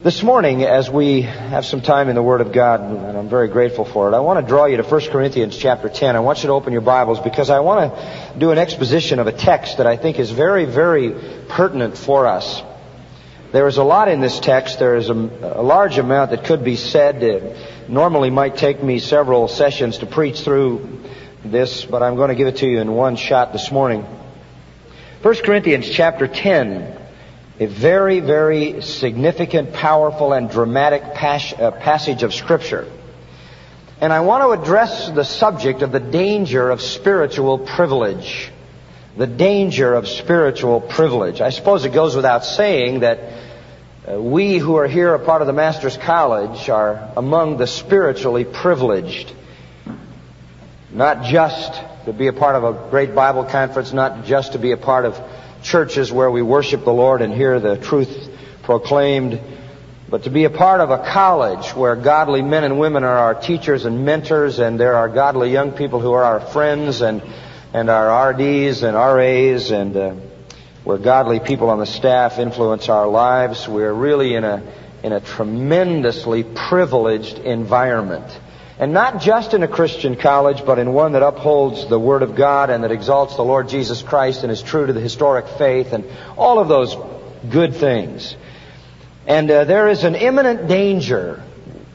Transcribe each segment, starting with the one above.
This morning, as we have some time in the Word of God, and I'm very grateful for it, I want to draw you to 1 Corinthians chapter 10. I want you to open your Bibles because I want to do an exposition of a text that I think is very, very pertinent for us. There is a lot in this text. There is a, a large amount that could be said. It normally might take me several sessions to preach through this, but I'm going to give it to you in one shot this morning. 1 Corinthians chapter 10 a very, very significant, powerful, and dramatic pas- uh, passage of Scripture. And I want to address the subject of the danger of spiritual privilege. The danger of spiritual privilege. I suppose it goes without saying that uh, we who are here a part of the Master's College are among the spiritually privileged. Not just to be a part of a great Bible conference, not just to be a part of churches where we worship the Lord and hear the truth proclaimed, but to be a part of a college where godly men and women are our teachers and mentors, and there are godly young people who are our friends and and our RDs and RAs, and uh, where godly people on the staff influence our lives. We're really in a in a tremendously privileged environment. And not just in a Christian college, but in one that upholds the Word of God and that exalts the Lord Jesus Christ and is true to the historic faith and all of those good things. And uh, there is an imminent danger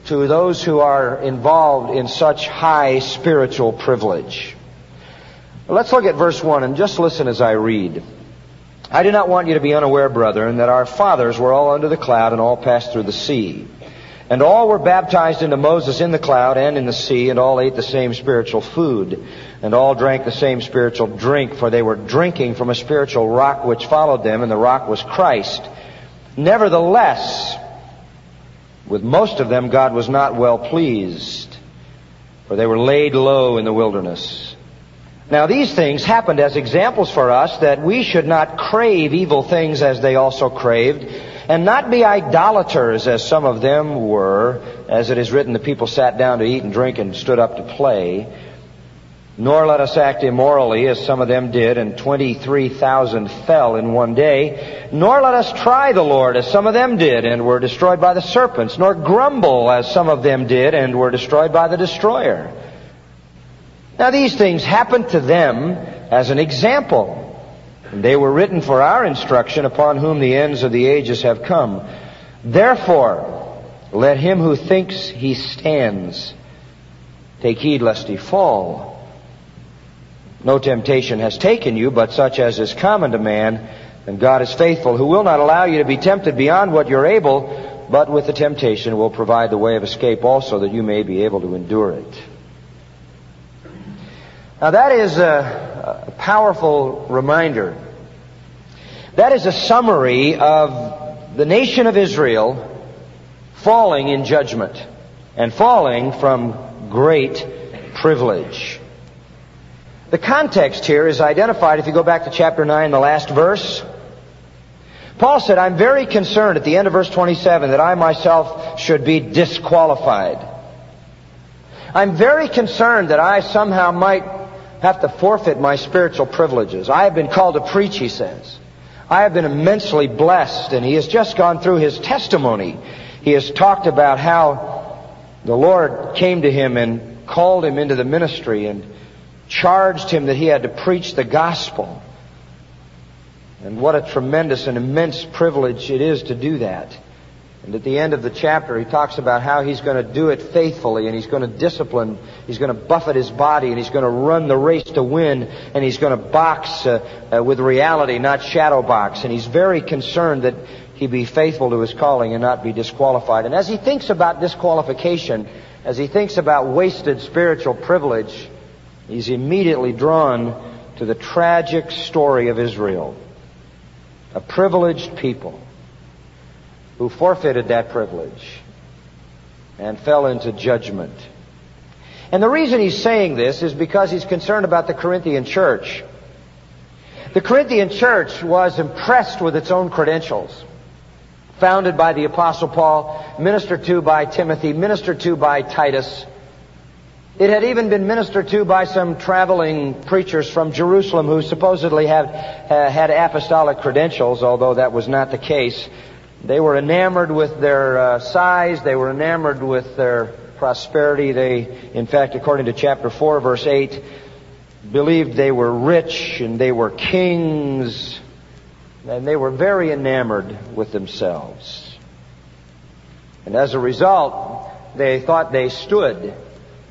to those who are involved in such high spiritual privilege. Let's look at verse 1 and just listen as I read. I do not want you to be unaware, brethren, that our fathers were all under the cloud and all passed through the sea. And all were baptized into Moses in the cloud and in the sea, and all ate the same spiritual food, and all drank the same spiritual drink, for they were drinking from a spiritual rock which followed them, and the rock was Christ. Nevertheless, with most of them God was not well pleased, for they were laid low in the wilderness. Now these things happened as examples for us that we should not crave evil things as they also craved, and not be idolaters as some of them were, as it is written, the people sat down to eat and drink and stood up to play. Nor let us act immorally as some of them did, and 23,000 fell in one day. Nor let us try the Lord as some of them did, and were destroyed by the serpents. Nor grumble as some of them did, and were destroyed by the destroyer. Now these things happened to them as an example and they were written for our instruction upon whom the ends of the ages have come. Therefore, let him who thinks he stands take heed lest he fall. No temptation has taken you, but such as is common to man, and God is faithful, who will not allow you to be tempted beyond what you're able, but with the temptation will provide the way of escape also that you may be able to endure it. Now that is a, a powerful reminder that is a summary of the nation of Israel falling in judgment and falling from great privilege. The context here is identified if you go back to chapter 9, the last verse. Paul said, I'm very concerned at the end of verse 27 that I myself should be disqualified. I'm very concerned that I somehow might have to forfeit my spiritual privileges. I have been called to preach, he says. I have been immensely blessed, and he has just gone through his testimony. He has talked about how the Lord came to him and called him into the ministry and charged him that he had to preach the gospel. And what a tremendous and immense privilege it is to do that. And at the end of the chapter, he talks about how he's going to do it faithfully and he's going to discipline, he's going to buffet his body and he's going to run the race to win and he's going to box uh, uh, with reality, not shadow box. And he's very concerned that he be faithful to his calling and not be disqualified. And as he thinks about disqualification, as he thinks about wasted spiritual privilege, he's immediately drawn to the tragic story of Israel. A privileged people who forfeited that privilege and fell into judgment. And the reason he's saying this is because he's concerned about the Corinthian church. The Corinthian church was impressed with its own credentials. Founded by the Apostle Paul, ministered to by Timothy, ministered to by Titus. It had even been ministered to by some traveling preachers from Jerusalem who supposedly had, uh, had apostolic credentials, although that was not the case. They were enamored with their uh, size. They were enamored with their prosperity. They, in fact, according to chapter 4, verse 8, believed they were rich and they were kings. And they were very enamored with themselves. And as a result, they thought they stood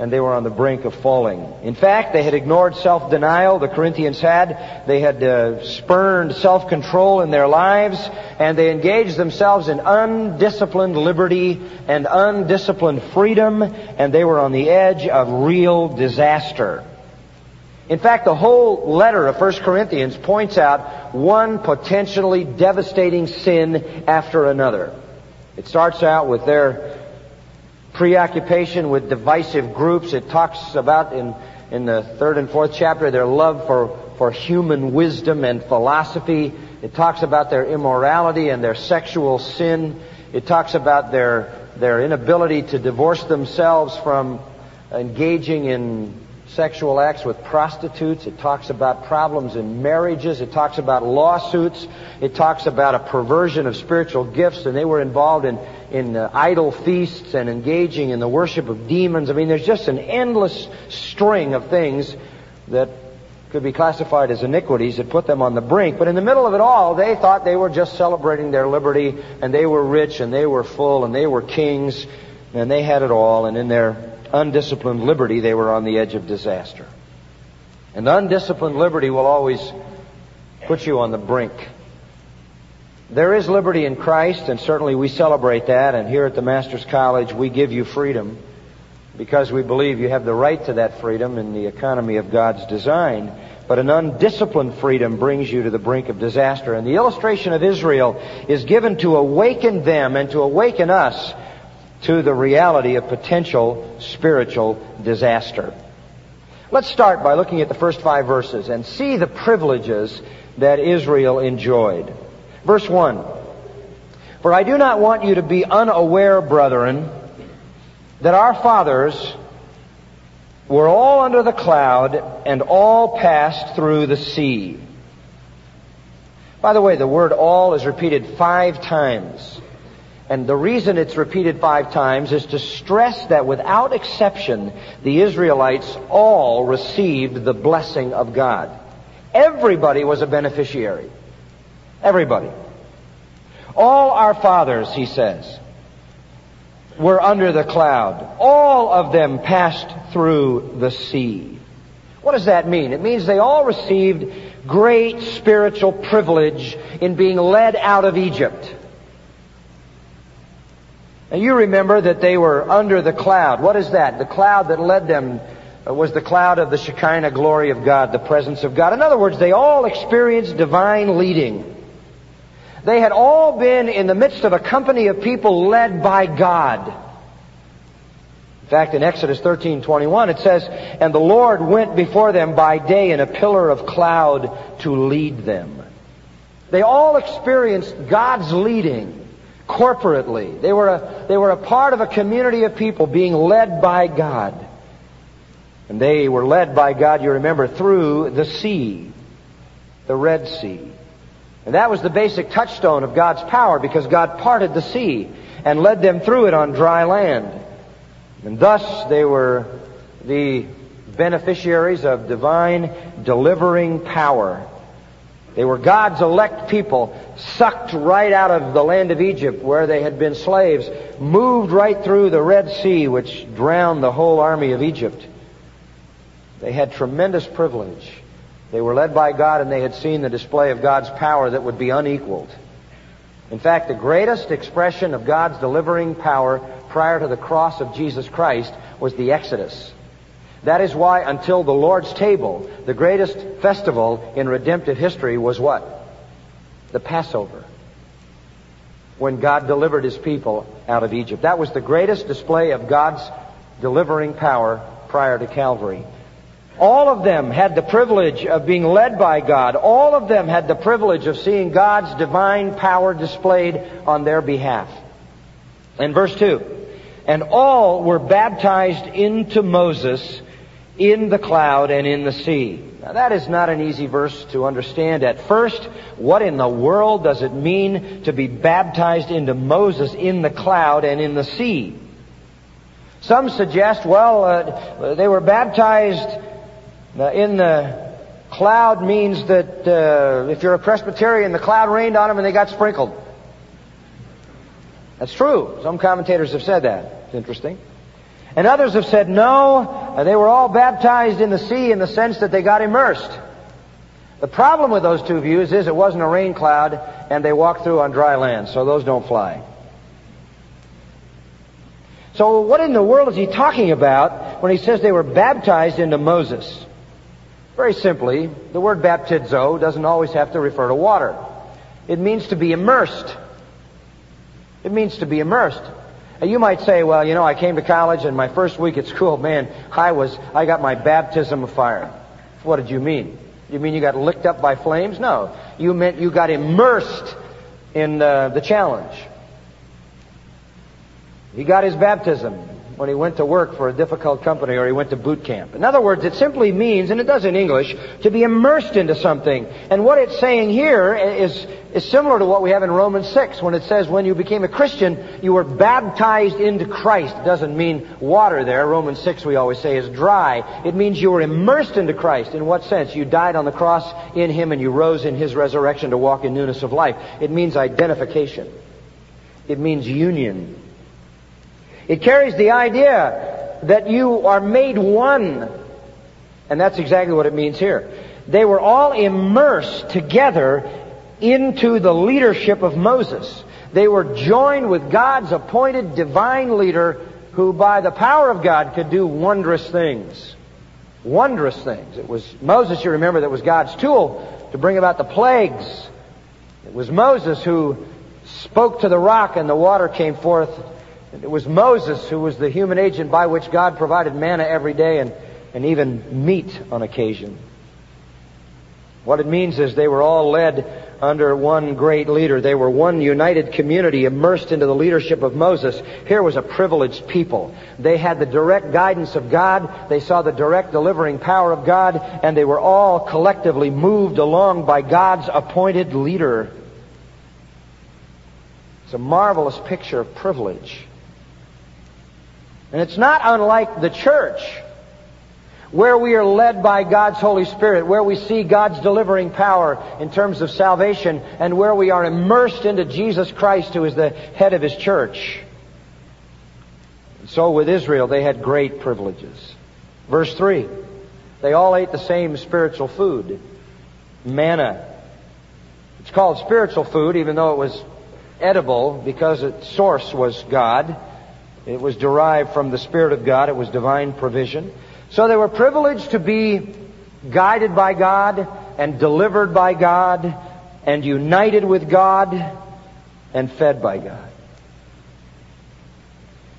and they were on the brink of falling. In fact, they had ignored self-denial, the Corinthians had. They had uh, spurned self-control in their lives, and they engaged themselves in undisciplined liberty and undisciplined freedom, and they were on the edge of real disaster. In fact, the whole letter of 1 Corinthians points out one potentially devastating sin after another. It starts out with their preoccupation with divisive groups. It talks about in, in the third and fourth chapter their love for, for human wisdom and philosophy. It talks about their immorality and their sexual sin. It talks about their, their inability to divorce themselves from engaging in sexual acts with prostitutes. It talks about problems in marriages. It talks about lawsuits. It talks about a perversion of spiritual gifts, and they were involved in, in uh, idol feasts and engaging in the worship of demons. I mean, there's just an endless string of things that could be classified as iniquities that put them on the brink. But in the middle of it all, they thought they were just celebrating their liberty, and they were rich, and they were full, and they were kings, and they had it all, and in their undisciplined liberty, they were on the edge of disaster. And undisciplined liberty will always put you on the brink. There is liberty in Christ, and certainly we celebrate that, and here at the Master's College we give you freedom because we believe you have the right to that freedom in the economy of God's design. But an undisciplined freedom brings you to the brink of disaster. And the illustration of Israel is given to awaken them and to awaken us to the reality of potential spiritual disaster. Let's start by looking at the first five verses and see the privileges that Israel enjoyed. Verse 1. For I do not want you to be unaware, brethren, that our fathers were all under the cloud and all passed through the sea. By the way, the word all is repeated five times and the reason it's repeated five times is to stress that without exception, the Israelites all received the blessing of God. Everybody was a beneficiary. Everybody. All our fathers, he says, were under the cloud. All of them passed through the sea. What does that mean? It means they all received great spiritual privilege in being led out of Egypt. You remember that they were under the cloud. What is that? The cloud that led them uh, was the cloud of the Shekinah glory of God, the presence of God. In other words, they all experienced divine leading. They had all been in the midst of a company of people led by God. In fact, in Exodus 13:21 it says, "And the Lord went before them by day in a pillar of cloud to lead them." They all experienced God's leading corporately. They were, a, they were a part of a community of people being led by God. And they were led by God, you remember, through the sea, the Red Sea. And that was the basic touchstone of God's power because God parted the sea and led them through it on dry land. And thus they were the beneficiaries of divine delivering power they were God's elect people, sucked right out of the land of Egypt where they had been slaves, moved right through the Red Sea, which drowned the whole army of Egypt. They had tremendous privilege. They were led by God and they had seen the display of God's power that would be unequaled. In fact, the greatest expression of God's delivering power prior to the cross of Jesus Christ was the Exodus. That is why until the Lord's table, the greatest festival in redemptive history was what? The Passover. When God delivered his people out of Egypt. That was the greatest display of God's delivering power prior to Calvary. All of them had the privilege of being led by God. All of them had the privilege of seeing God's divine power displayed on their behalf. In verse 2, and all were baptized into Moses in the cloud and in the sea. Now that is not an easy verse to understand at first. What in the world does it mean to be baptized into Moses in the cloud and in the sea? Some suggest, well, uh, they were baptized uh, in the cloud means that uh, if you're a Presbyterian, the cloud rained on them and they got sprinkled. That's true. Some commentators have said that. It's interesting. And others have said no, they were all baptized in the sea in the sense that they got immersed. The problem with those two views is it wasn't a rain cloud and they walked through on dry land, so those don't fly. So what in the world is he talking about when he says they were baptized into Moses? Very simply, the word baptizo doesn't always have to refer to water. It means to be immersed. It means to be immersed. You might say, well, you know, I came to college and my first week at school, man, I was, I got my baptism of fire. What did you mean? You mean you got licked up by flames? No. You meant you got immersed in uh, the challenge. He got his baptism when he went to work for a difficult company or he went to boot camp. In other words, it simply means, and it does in English, to be immersed into something. And what it's saying here is, is similar to what we have in Romans 6 when it says when you became a Christian, you were baptized into Christ. It doesn't mean water there. Romans 6 we always say is dry. It means you were immersed into Christ. In what sense? You died on the cross in Him and you rose in His resurrection to walk in newness of life. It means identification. It means union. It carries the idea that you are made one. And that's exactly what it means here. They were all immersed together into the leadership of Moses. They were joined with God's appointed divine leader who by the power of God could do wondrous things. Wondrous things. It was Moses, you remember, that was God's tool to bring about the plagues. It was Moses who spoke to the rock and the water came forth it was Moses who was the human agent by which God provided manna every day and, and even meat on occasion. What it means is they were all led under one great leader. They were one united community immersed into the leadership of Moses. Here was a privileged people. They had the direct guidance of God. They saw the direct delivering power of God and they were all collectively moved along by God's appointed leader. It's a marvelous picture of privilege. And it's not unlike the church, where we are led by God's Holy Spirit, where we see God's delivering power in terms of salvation, and where we are immersed into Jesus Christ, who is the head of His church. so with Israel, they had great privileges. Verse 3. They all ate the same spiritual food. Manna. It's called spiritual food, even though it was edible, because its source was God. It was derived from the Spirit of God. It was divine provision. So they were privileged to be guided by God and delivered by God and united with God and fed by God.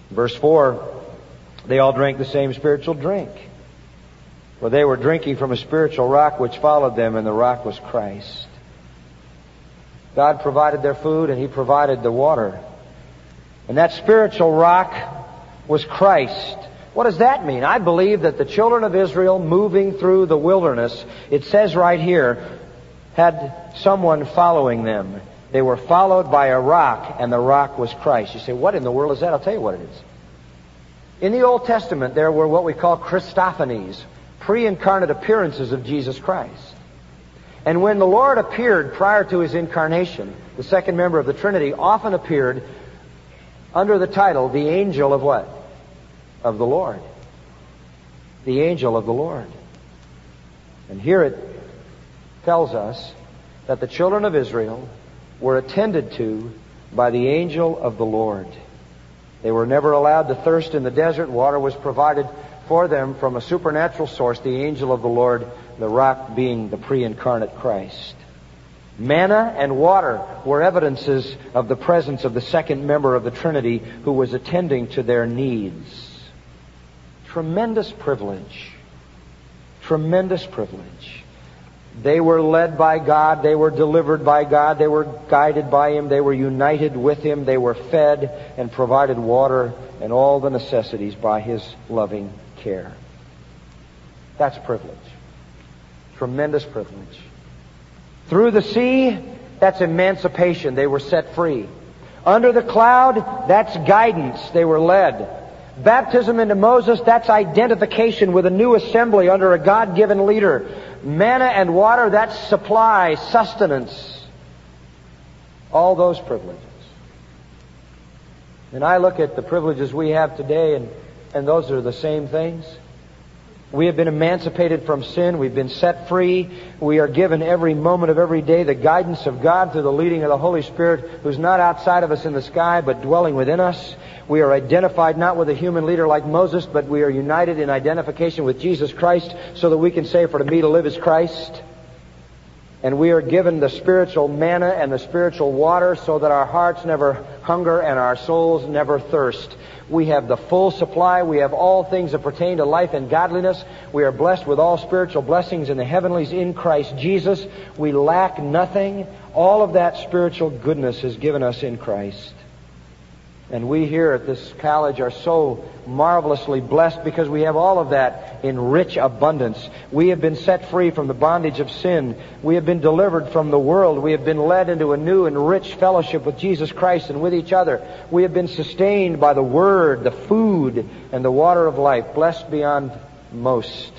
Verse 4, they all drank the same spiritual drink. For they were drinking from a spiritual rock which followed them, and the rock was Christ. God provided their food, and He provided the water. And that spiritual rock was Christ. What does that mean? I believe that the children of Israel moving through the wilderness, it says right here, had someone following them. They were followed by a rock, and the rock was Christ. You say, what in the world is that? I'll tell you what it is. In the Old Testament, there were what we call Christophanies, pre-incarnate appearances of Jesus Christ. And when the Lord appeared prior to his incarnation, the second member of the Trinity often appeared under the title, The Angel of what? Of the Lord. The Angel of the Lord. And here it tells us that the children of Israel were attended to by the angel of the Lord. They were never allowed to thirst in the desert. Water was provided for them from a supernatural source, the angel of the Lord, the rock being the pre-incarnate Christ. Manna and water were evidences of the presence of the second member of the Trinity who was attending to their needs. Tremendous privilege. Tremendous privilege. They were led by God. They were delivered by God. They were guided by Him. They were united with Him. They were fed and provided water and all the necessities by His loving care. That's privilege. Tremendous privilege. Through the sea, that's emancipation. They were set free. Under the cloud, that's guidance. They were led. Baptism into Moses, that's identification with a new assembly under a God-given leader. Manna and water, that's supply, sustenance. All those privileges. And I look at the privileges we have today and, and those are the same things. We have been emancipated from sin. We've been set free. We are given every moment of every day the guidance of God through the leading of the Holy Spirit who's not outside of us in the sky but dwelling within us. We are identified not with a human leader like Moses, but we are united in identification with Jesus Christ so that we can say, for to me to live is Christ. And we are given the spiritual manna and the spiritual water so that our hearts never hunger and our souls never thirst. We have the full supply. We have all things that pertain to life and godliness. We are blessed with all spiritual blessings in the heavenlies in Christ Jesus. We lack nothing. All of that spiritual goodness is given us in Christ. And we here at this college are so marvelously blessed because we have all of that in rich abundance. We have been set free from the bondage of sin. We have been delivered from the world. We have been led into a new and rich fellowship with Jesus Christ and with each other. We have been sustained by the Word, the food, and the water of life, blessed beyond most.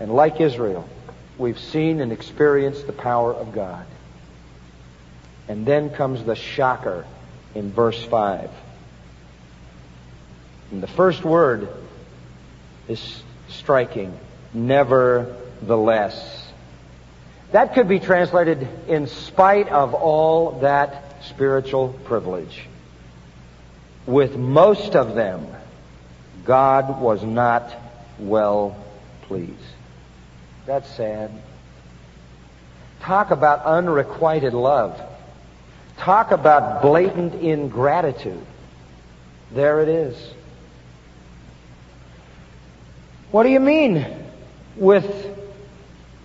And like Israel, we've seen and experienced the power of God. And then comes the shocker in verse 5. And the first word is striking. Nevertheless. That could be translated in spite of all that spiritual privilege. With most of them, God was not well pleased. That's sad. Talk about unrequited love. Talk about blatant ingratitude. There it is. What do you mean with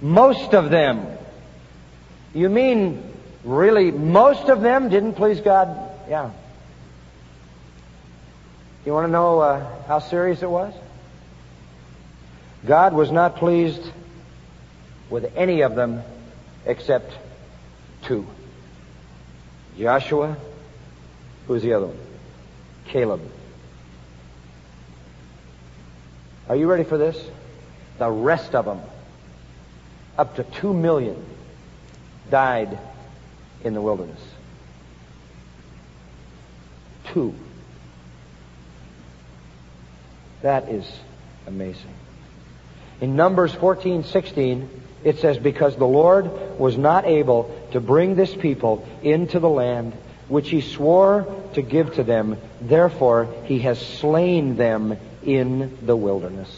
most of them? You mean really most of them didn't please God? Yeah. You want to know uh, how serious it was? God was not pleased with any of them except two. Joshua. Who's the other one? Caleb. Are you ready for this? The rest of them, up to two million, died in the wilderness. Two. That is amazing. In Numbers 14, 16, it says, Because the Lord was not able to bring this people into the land which he swore to give to them, therefore he has slain them in the wilderness.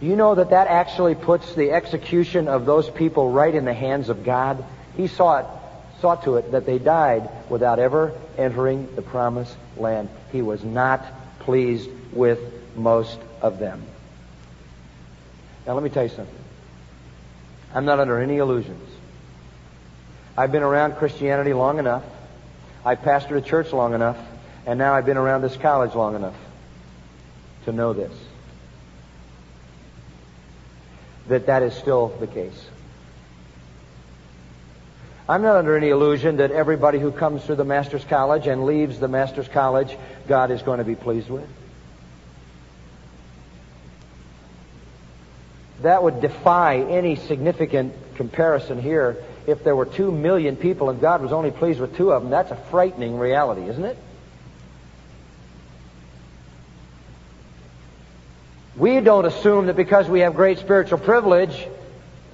Do you know that that actually puts the execution of those people right in the hands of God? He saw it, saw to it that they died without ever entering the promised land. He was not pleased with most of them. Now let me tell you something. I'm not under any illusions. I've been around Christianity long enough. I pastored a church long enough. And now I've been around this college long enough to know this. That that is still the case. I'm not under any illusion that everybody who comes through the Master's College and leaves the Master's College, God is going to be pleased with. That would defy any significant comparison here. If there were two million people and God was only pleased with two of them, that's a frightening reality, isn't it? We don't assume that because we have great spiritual privilege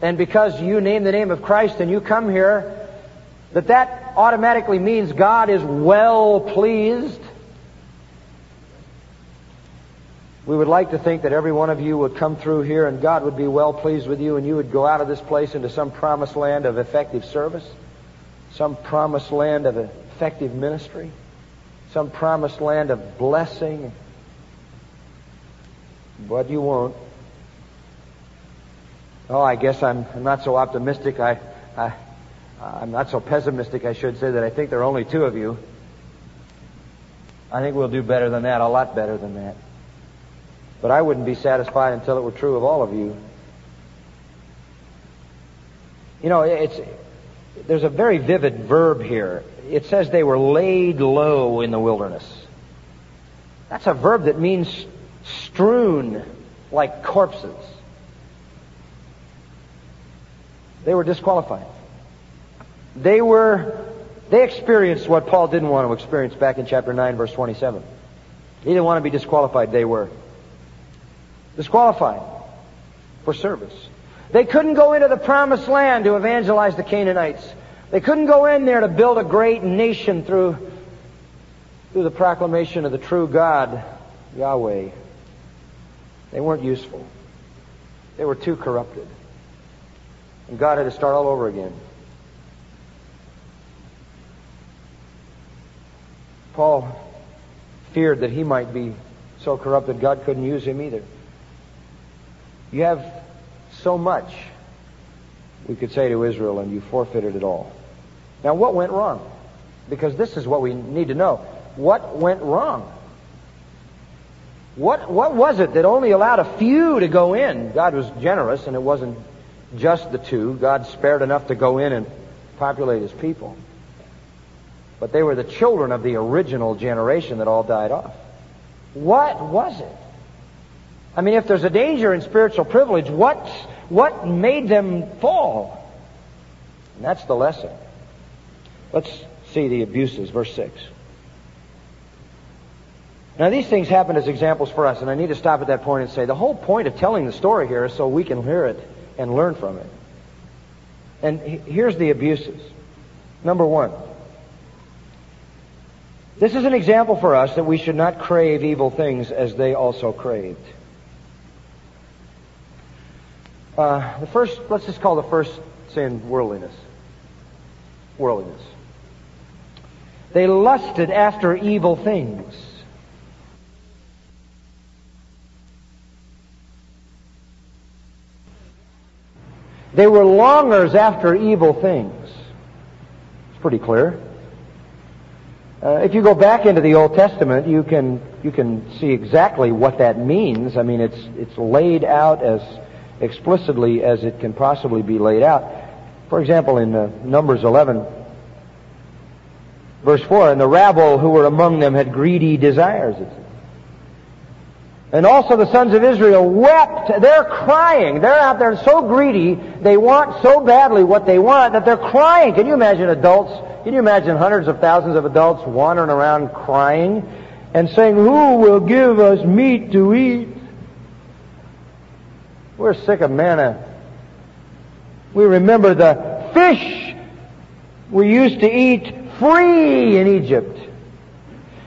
and because you name the name of Christ and you come here, that that automatically means God is well pleased. We would like to think that every one of you would come through here and God would be well pleased with you and you would go out of this place into some promised land of effective service, some promised land of effective ministry, some promised land of blessing. But you won't. Oh, I guess I'm, I'm not so optimistic. I, I, I'm not so pessimistic, I should say, that I think there are only two of you. I think we'll do better than that, a lot better than that. But I wouldn't be satisfied until it were true of all of you. You know, it's, there's a very vivid verb here. It says they were laid low in the wilderness. That's a verb that means strewn like corpses. They were disqualified. They were, they experienced what Paul didn't want to experience back in chapter 9 verse 27. He didn't want to be disqualified. They were disqualified for service. They couldn't go into the promised land to evangelize the Canaanites. They couldn't go in there to build a great nation through, through the proclamation of the true God, Yahweh. They weren't useful. They were too corrupted. And God had to start all over again. Paul feared that he might be so corrupted God couldn't use him either. You have so much, we could say to Israel, and you forfeited it all. Now, what went wrong? Because this is what we need to know. What went wrong? What, what was it that only allowed a few to go in? God was generous, and it wasn't just the two. God spared enough to go in and populate his people. But they were the children of the original generation that all died off. What was it? I mean, if there's a danger in spiritual privilege, what, what made them fall? And that's the lesson. Let's see the abuses, verse 6. Now, these things happen as examples for us, and I need to stop at that point and say the whole point of telling the story here is so we can hear it and learn from it. And here's the abuses. Number one, this is an example for us that we should not crave evil things as they also craved. Uh, the first, let's just call the first sin worldliness. Worldliness. They lusted after evil things. They were longers after evil things. It's pretty clear. Uh, if you go back into the Old Testament, you can you can see exactly what that means. I mean, it's it's laid out as explicitly as it can possibly be laid out. For example, in uh, Numbers 11, verse 4, and the rabble who were among them had greedy desires. And also the sons of Israel wept. They're crying. They're out there so greedy. They want so badly what they want that they're crying. Can you imagine adults? Can you imagine hundreds of thousands of adults wandering around crying and saying, Who will give us meat to eat? We're sick of manna. We remember the fish we used to eat free in Egypt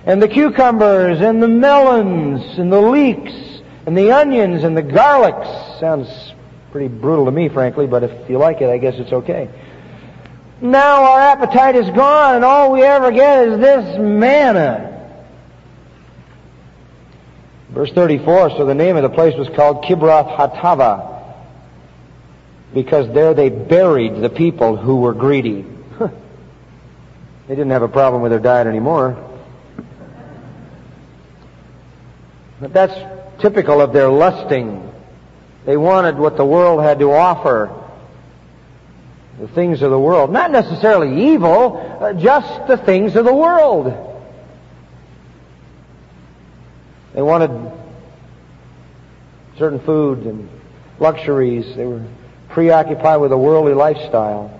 and the cucumbers and the melons and the leeks and the onions and the garlics. Sounds pretty brutal to me, frankly, but if you like it, I guess it's okay. Now our appetite is gone and all we ever get is this manna. Verse 34, so the name of the place was called Kibroth Hattaavah because there they buried the people who were greedy. they didn't have a problem with their diet anymore. But that's typical of their lusting. They wanted what the world had to offer. The things of the world. Not necessarily evil, uh, just the things of the world. They wanted certain food and luxuries. They were preoccupied with a worldly lifestyle.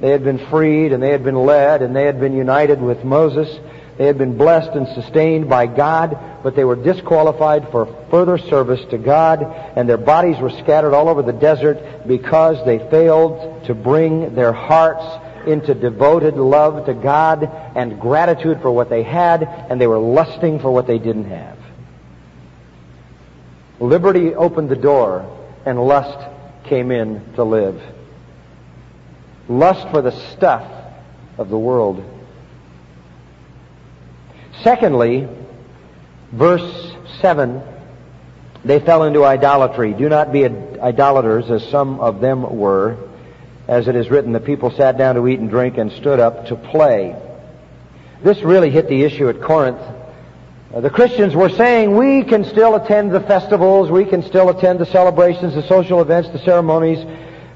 They had been freed and they had been led and they had been united with Moses they had been blessed and sustained by God, but they were disqualified for further service to God, and their bodies were scattered all over the desert because they failed to bring their hearts into devoted love to God and gratitude for what they had, and they were lusting for what they didn't have. Liberty opened the door, and lust came in to live. Lust for the stuff of the world Secondly, verse 7, they fell into idolatry. Do not be idolaters as some of them were. As it is written, the people sat down to eat and drink and stood up to play. This really hit the issue at Corinth. Uh, the Christians were saying we can still attend the festivals, we can still attend the celebrations, the social events, the ceremonies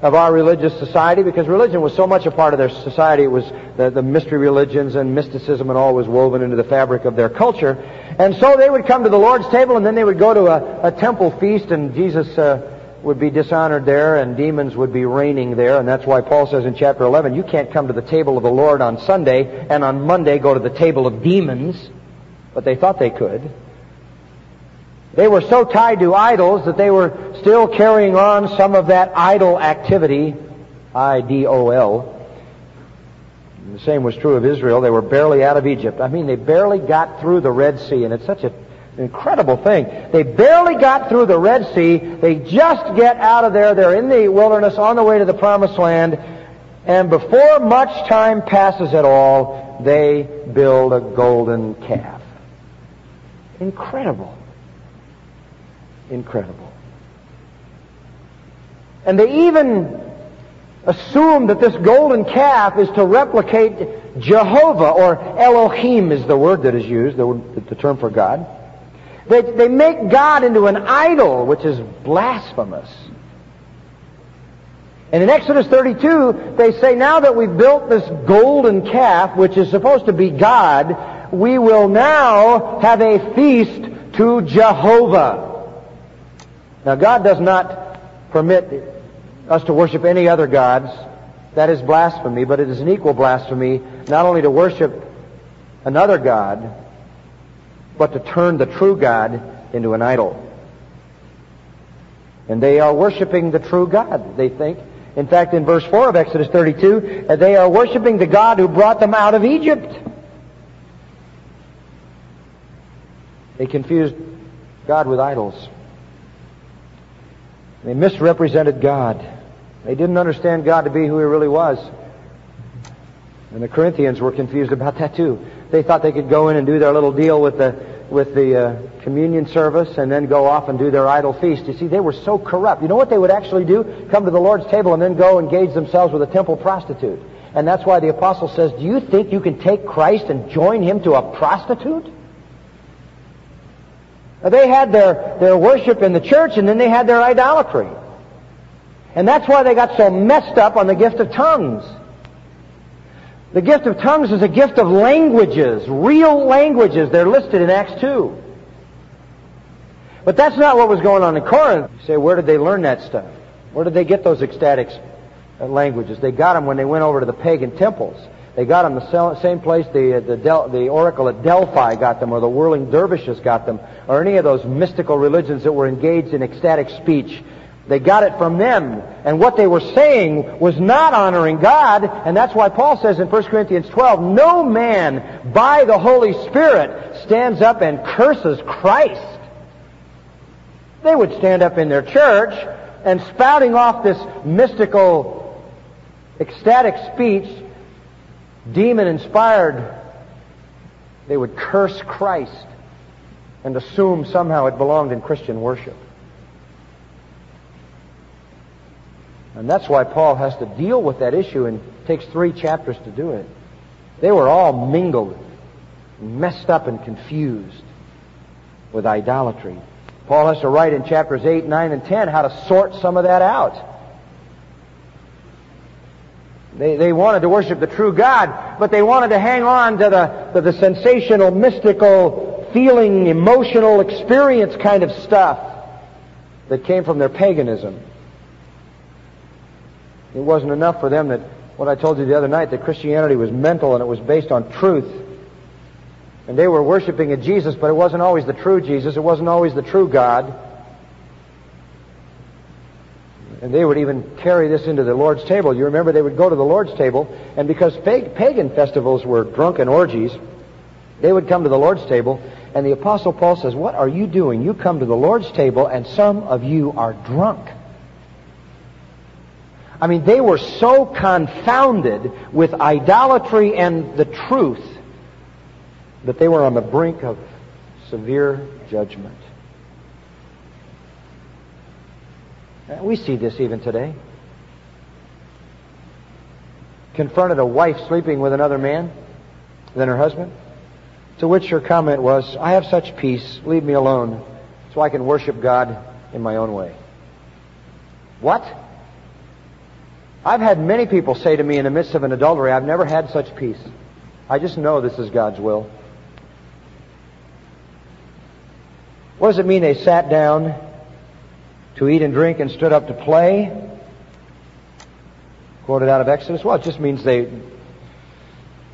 of our religious society because religion was so much a part of their society. It was the, the mystery religions and mysticism and all was woven into the fabric of their culture. And so they would come to the Lord's table and then they would go to a, a temple feast and Jesus uh, would be dishonored there and demons would be reigning there. And that's why Paul says in chapter 11, you can't come to the table of the Lord on Sunday and on Monday go to the table of demons. But they thought they could. They were so tied to idols that they were still carrying on some of that idol activity, I-D-O-L. The same was true of Israel. They were barely out of Egypt. I mean, they barely got through the Red Sea, and it's such a, incredible thing. They barely got through the Red Sea. They just get out of there. They're in the wilderness on the way to the Promised Land, and before much time passes at all, they build a golden calf. Incredible. Incredible. And they even assume that this golden calf is to replicate Jehovah, or Elohim is the word that is used, the, term for God. They, they make God into an idol, which is blasphemous. And in Exodus 32, they say, now that we've built this golden calf, which is supposed to be God, we will now have a feast to Jehovah. Now, God does not permit us to worship any other gods. That is blasphemy, but it is an equal blasphemy not only to worship another God, but to turn the true God into an idol. And they are worshiping the true God, they think. In fact, in verse 4 of Exodus 32, they are worshiping the God who brought them out of Egypt. They confused God with idols. They misrepresented God. They didn't understand God to be who He really was. And the Corinthians were confused about that too. They thought they could go in and do their little deal with the with the uh, communion service and then go off and do their idol feast. You see, they were so corrupt. You know what they would actually do? Come to the Lord's table and then go engage themselves with a temple prostitute. And that's why the apostle says, "Do you think you can take Christ and join him to a prostitute?" They had their, their worship in the church and then they had their idolatry. And that's why they got so messed up on the gift of tongues. The gift of tongues is a gift of languages, real languages. They're listed in Acts 2. But that's not what was going on in Corinth. You say, where did they learn that stuff? Where did they get those ecstatic uh, languages? They got them when they went over to the pagan temples. They got them the same place the, uh, the, Del, the oracle at Delphi got them, or the whirling dervishes got them, or any of those mystical religions that were engaged in ecstatic speech. They got it from them. And what they were saying was not honoring God, and that's why Paul says in 1 Corinthians 12, no man by the Holy Spirit stands up and curses Christ. They would stand up in their church and spouting off this mystical, ecstatic speech demon inspired, they would curse Christ and assume somehow it belonged in Christian worship. And that's why Paul has to deal with that issue and takes three chapters to do it. They were all mingled, messed up and confused with idolatry. Paul has to write in chapters 8, 9, and 10 how to sort some of that out. They, they wanted to worship the true God, but they wanted to hang on to the, to the sensational, mystical, feeling, emotional experience kind of stuff that came from their paganism. It wasn't enough for them that, what I told you the other night, that Christianity was mental and it was based on truth. And they were worshiping a Jesus, but it wasn't always the true Jesus. It wasn't always the true God. And they would even carry this into the Lord's table. You remember they would go to the Lord's table, and because pagan festivals were drunken orgies, they would come to the Lord's table, and the Apostle Paul says, What are you doing? You come to the Lord's table, and some of you are drunk. I mean, they were so confounded with idolatry and the truth that they were on the brink of severe judgment. We see this even today. Confronted a wife sleeping with another man than her husband. To which her comment was, I have such peace, leave me alone, so I can worship God in my own way. What? I've had many people say to me in the midst of an adultery, I've never had such peace. I just know this is God's will. What does it mean they sat down to eat and drink and stood up to play? Quoted out of Exodus. Well, it just means they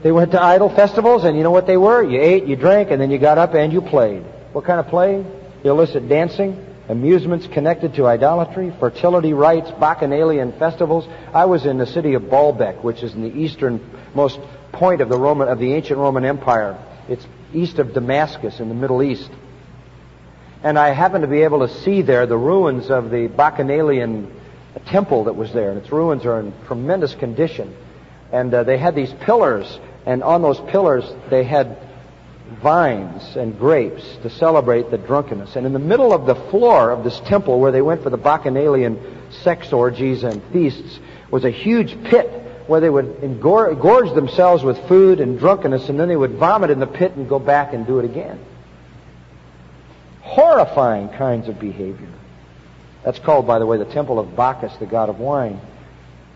they went to idol festivals, and you know what they were? You ate, you drank, and then you got up and you played. What kind of play? Illicit dancing, amusements connected to idolatry, fertility rites, bacchanalian festivals. I was in the city of Baalbek, which is in the easternmost point of the Roman of the ancient Roman Empire. It's east of Damascus in the Middle East. And I happened to be able to see there the ruins of the Bacchanalian temple that was there. And its ruins are in tremendous condition. And uh, they had these pillars, and on those pillars they had vines and grapes to celebrate the drunkenness. And in the middle of the floor of this temple where they went for the Bacchanalian sex orgies and feasts was a huge pit where they would engorge themselves with food and drunkenness, and then they would vomit in the pit and go back and do it again horrifying kinds of behavior. That's called, by the way, the temple of Bacchus, the god of wine.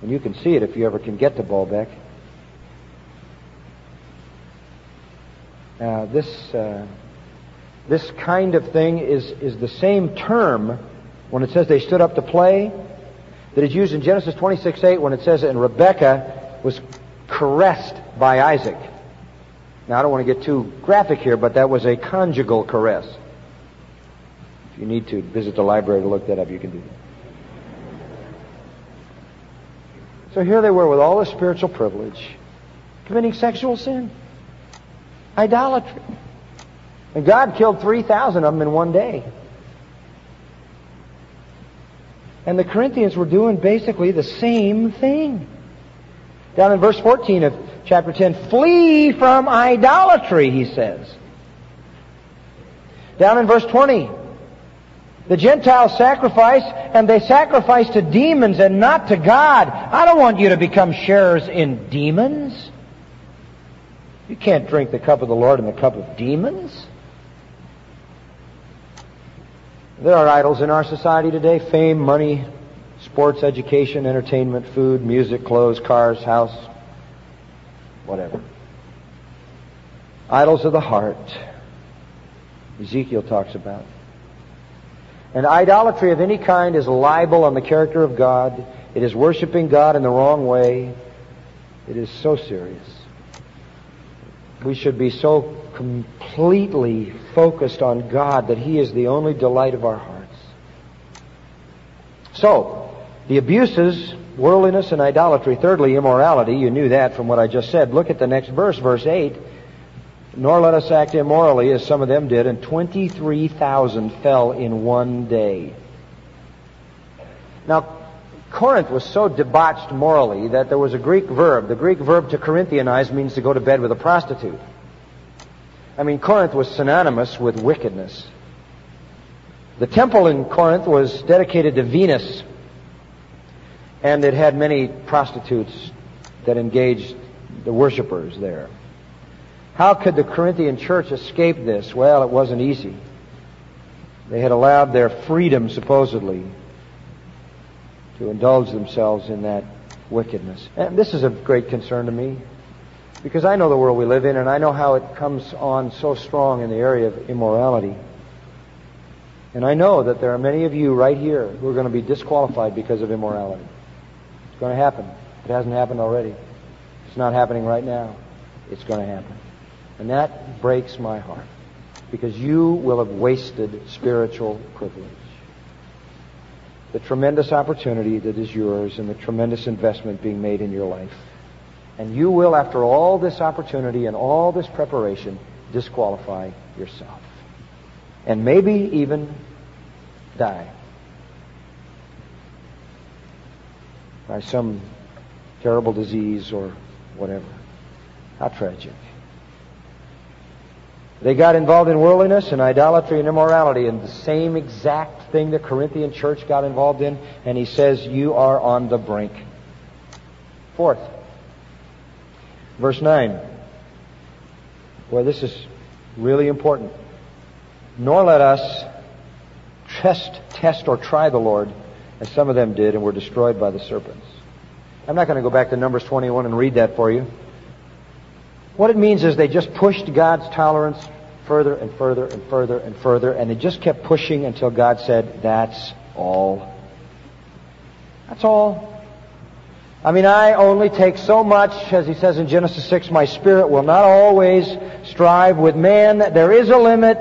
And you can see it if you ever can get to Baalbek. Now, this, uh, this kind of thing is, is the same term when it says they stood up to play that is used in Genesis 26 8 when it says that Rebekah was caressed by Isaac. Now, I don't want to get too graphic here, but that was a conjugal caress If you need to visit the library to look that up, you can do that. So here they were with all this spiritual privilege, committing sexual sin, idolatry. And God killed 3,000 of them in one day. And the Corinthians were doing basically the same thing. Down in verse 14 of chapter 10, flee from idolatry, he says. Down in verse 20, the Gentiles sacrifice, and they sacrifice to demons and not to God. I don't want you to become sharers in demons. You can't drink the cup of the Lord and the cup of demons. There are idols in our society today fame, money, sports, education, entertainment, food, music, clothes, cars, house, whatever. Idols of the heart. Ezekiel talks about. And idolatry of any kind is a libel on the character of God. It is worshiping God in the wrong way. It is so serious. We should be so completely focused on God that He is the only delight of our hearts. So, the abuses, worldliness and idolatry. Thirdly, immorality. You knew that from what I just said. Look at the next verse, verse 8. Nor let us act immorally as some of them did, and 23,000 fell in one day. Now, Corinth was so debauched morally that there was a Greek verb. The Greek verb to Corinthianize means to go to bed with a prostitute. I mean, Corinth was synonymous with wickedness. The temple in Corinth was dedicated to Venus, and it had many prostitutes that engaged the worshippers there. How could the Corinthian church escape this? Well, it wasn't easy. They had allowed their freedom, supposedly, to indulge themselves in that wickedness. And this is of great concern to me because I know the world we live in and I know how it comes on so strong in the area of immorality. And I know that there are many of you right here who are going to be disqualified because of immorality. It's going to happen. It hasn't happened already. It's not happening right now. It's going to happen. And that breaks my heart because you will have wasted spiritual privilege. The tremendous opportunity that is yours and the tremendous investment being made in your life. And you will, after all this opportunity and all this preparation, disqualify yourself. And maybe even die by some terrible disease or whatever. How tragic. They got involved in worldliness and idolatry and immorality and the same exact thing the Corinthian church got involved in, and he says, You are on the brink. Fourth, verse 9. Well, this is Really important. Nor let us test, test or try the Lord as some of them did and were destroyed by the serpents. I'm not going to go back to Numbers 21 and read that for you. What it means is they just pushed God's tolerance further and further and further and further, and they just kept pushing until God said, That's all. That's all. I mean, I only take so much, as he says in Genesis 6, my spirit will not always strive with man. There is a limit.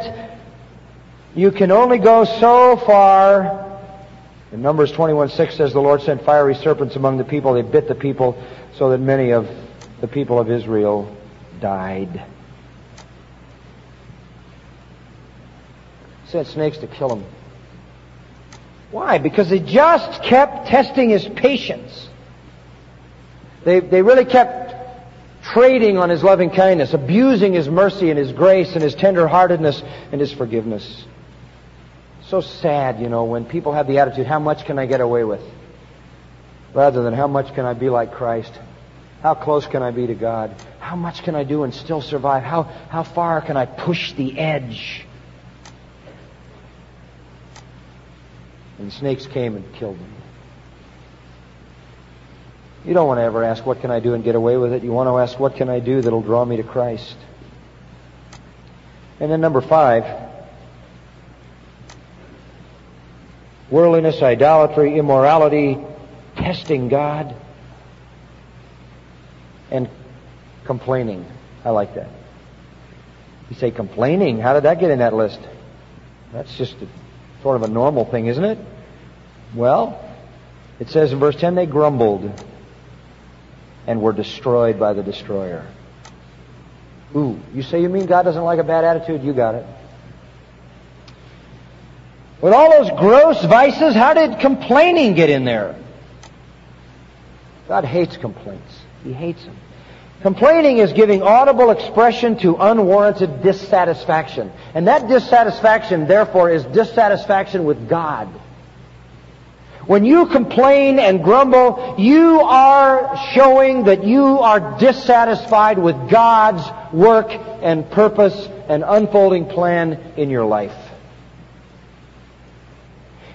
You can only go so far. In Numbers 21 6 says, The Lord sent fiery serpents among the people. They bit the people so that many of the people of Israel died. Sent snakes to kill him. Why? Because they just kept testing his patience. They, they really kept trading on his loving kindness, abusing his mercy and his grace and his tenderheartedness and his forgiveness. So sad, you know, when people have the attitude, how much can I get away with? Rather than how much can I be like Christ? How close can I be to God? How much can I do and still survive? How, how far can I push the edge? And snakes came and killed them. You don't want to ever ask, what can I do and get away with it? You want to ask, what can I do that'll draw me to Christ? And then number five, worldliness, idolatry, immorality, testing God, and complaining. I like that. You say complaining. How did that get in that list? That's just a, sort of a normal thing, isn't it? Well, it says in verse 10 they grumbled and were destroyed by the destroyer. Ooh, you say you mean God doesn't like a bad attitude? You got it. With all those gross vices, how did complaining get in there? God hates complaints. He hates them. Complaining is giving audible expression to unwarranted dissatisfaction. And that dissatisfaction, therefore, is dissatisfaction with God. When you complain and grumble, you are showing that you are dissatisfied with God's work and purpose and unfolding plan in your life.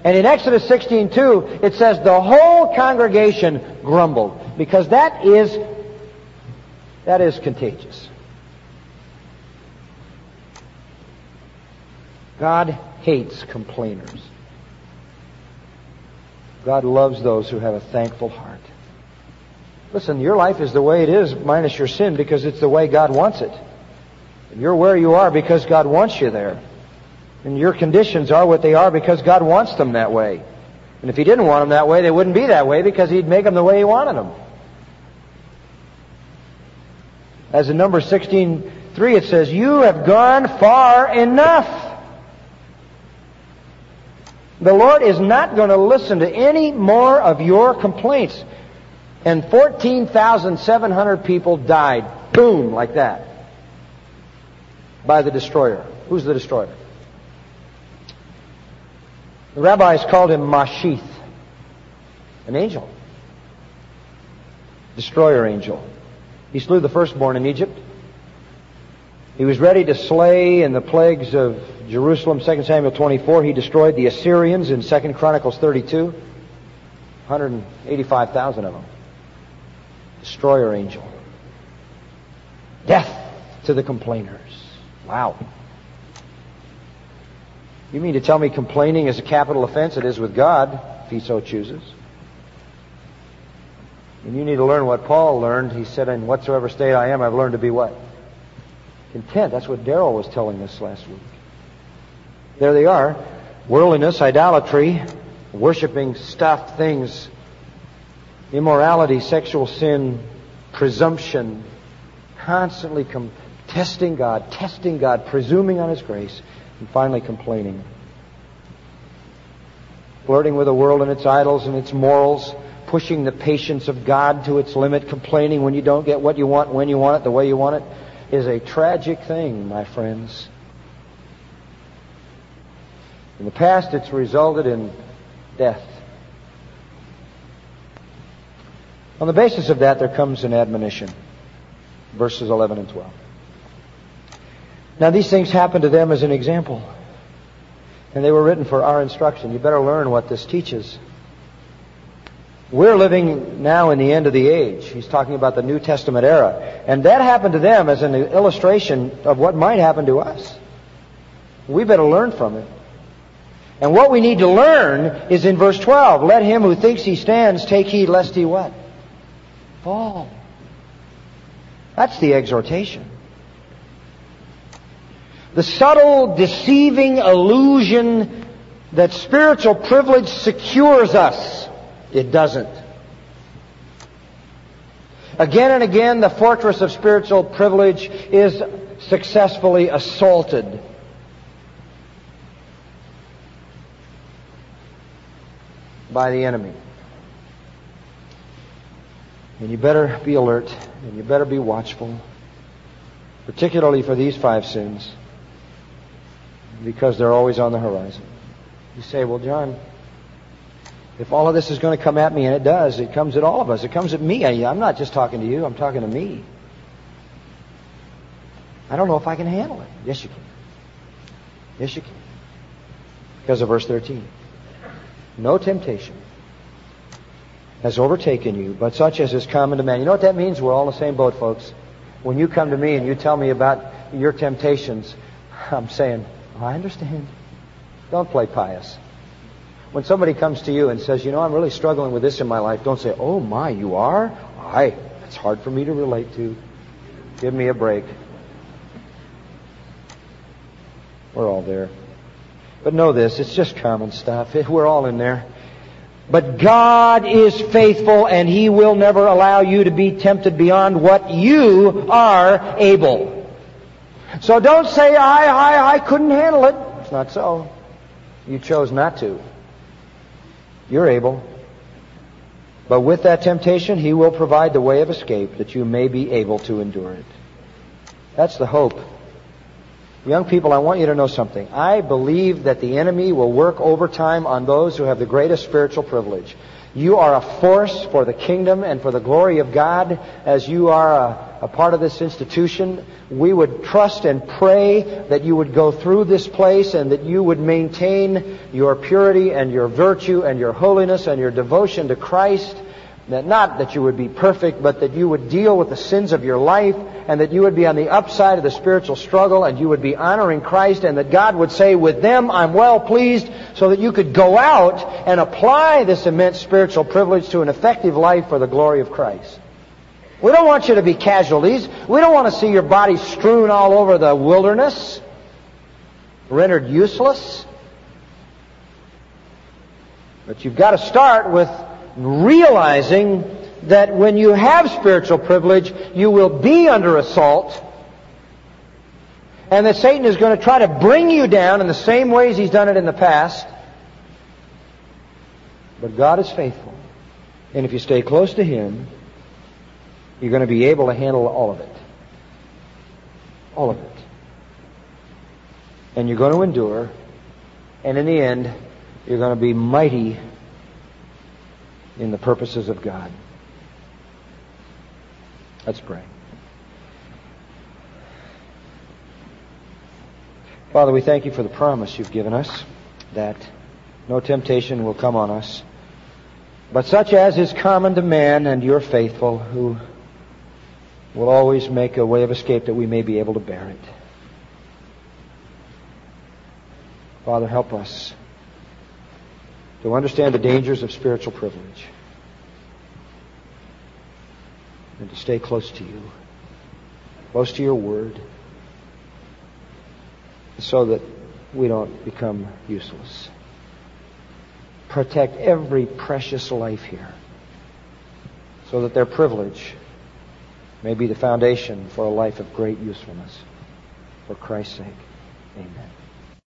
And in Exodus 16:2, it says the whole congregation grumbled because that is that is contagious. God hates complainers. God loves those who have a thankful heart. Listen, your life is the way it is minus your sin because it's the way God wants it. You're where you are because God wants you there. And your conditions are what they are because God wants them that way. And if He didn't want them that way, they wouldn't be that way because He'd make them the way He wanted them. As in number 16, 3, it says, You have gone far enough. The Lord is not going to listen to any more of your complaints. And 14,700 people died. Boom, like that. By the destroyer. Who's the destroyer? The rabbis called him Mashith, an angel, destroyer angel. He slew the firstborn in Egypt. He was ready to slay in the plagues of Jerusalem, 2 Samuel 24. He destroyed the Assyrians in 2 Chronicles 32. 185,000 of them. Destroyer angel. Death to the complainers. Wow. You mean to tell me complaining is a capital offense? It is with God, if he so chooses. And you need to learn what Paul learned. He said, In whatsoever state I am, I've learned to be what? Content. That's what Darrell was telling us last week. There they are. Worldliness, idolatry, worshiping stuff, things, immorality, sexual sin, presumption, constantly com- testing God, testing God, presuming on His grace, and finally complaining. Flirting with the world and its idols and its morals, pushing the patience of God to its limit, complaining when you don't get what you want, when you want it, the way you want it, is a tragic thing, my friends. In the past, it's resulted in death. On the basis of that, there comes an admonition. Verses 11 and 12. Now, these things happened to them as an example, and they were written for our instruction. You better learn what this teaches. We're living now in the end of the age. He's talking about the New Testament era. And that happened to them as an illustration of what might happen to us. We better learn from it. And what we need to learn is in verse 12. Let him who thinks he stands take heed lest he what? Fall. That's the exhortation. The subtle, deceiving illusion that spiritual privilege secures us it doesn't. Again and again, the fortress of spiritual privilege is successfully assaulted. by the enemy. And you better be alert and you better be watchful, particularly for these five sins, because they're always on the horizon. You say, well, John, if all of this is going to come at me, and it does, it comes at all of us. It comes at me. I'm not just talking to you, I'm talking to me. I don't know if I can handle it. Yes, you can. Yes, you can. Because of verse 13. No temptation has overtaken you, but such as is common to man. You know what that means? We're all in the same boat, folks. When you come to me and you tell me about your temptations, I'm saying, I understand. Don't play pious. When somebody comes to you and says, you know, I'm really struggling with this in my life, don't say, oh my, you are? I, it's hard for me to relate to. Give me a break. We're all there. But know this, it's just common stuff. We're all in there. But God is faithful and He will never allow you to be tempted beyond what you are able. So don't say, I, I, I couldn't handle it. It's not so. You chose not to. You're able. But with that temptation, He will provide the way of escape that you may be able to endure it. That's the hope. Young people, I want you to know something. I believe that the enemy will work overtime on those who have the greatest spiritual privilege. You are a force for the kingdom and for the glory of God as you are a, a, part of this institution. We would trust and pray that you would go through this place and that you would maintain your purity and your virtue and your holiness and your devotion to Christ that not that you would be perfect, but that you would deal with the sins of your life and that you would be on the upside of the spiritual struggle and you would be honoring Christ and that God would say, with them I'm well pleased so that you could go out and apply this immense spiritual privilege to an effective life for the glory of Christ. We don't want you to be casualties. We don't want to see your body strewn all over the wilderness, rendered useless. But you've got to start with realizing that when you have spiritual privilege, you will be under assault, and that Satan is going to try to bring you down in the same ways he's done it in the past. But God is faithful. And if you stay close to Him, you're going to be able to handle all of it. All of it. And you're going to endure. And in the end, you're going to be mighty in the purposes of God. Let's pray. Father, we thank you for the promise you've given us that no temptation will come on us, but such as is common to man, and you're faithful, who will always make a way of escape that we may be able to bear it. Father, help us to understand the dangers of spiritual privilege and to stay close to you, close to your word, so that we don't become useless. Protect every precious life here so that their privilege may be the foundation for a life of great usefulness. For Christ's sake, amen.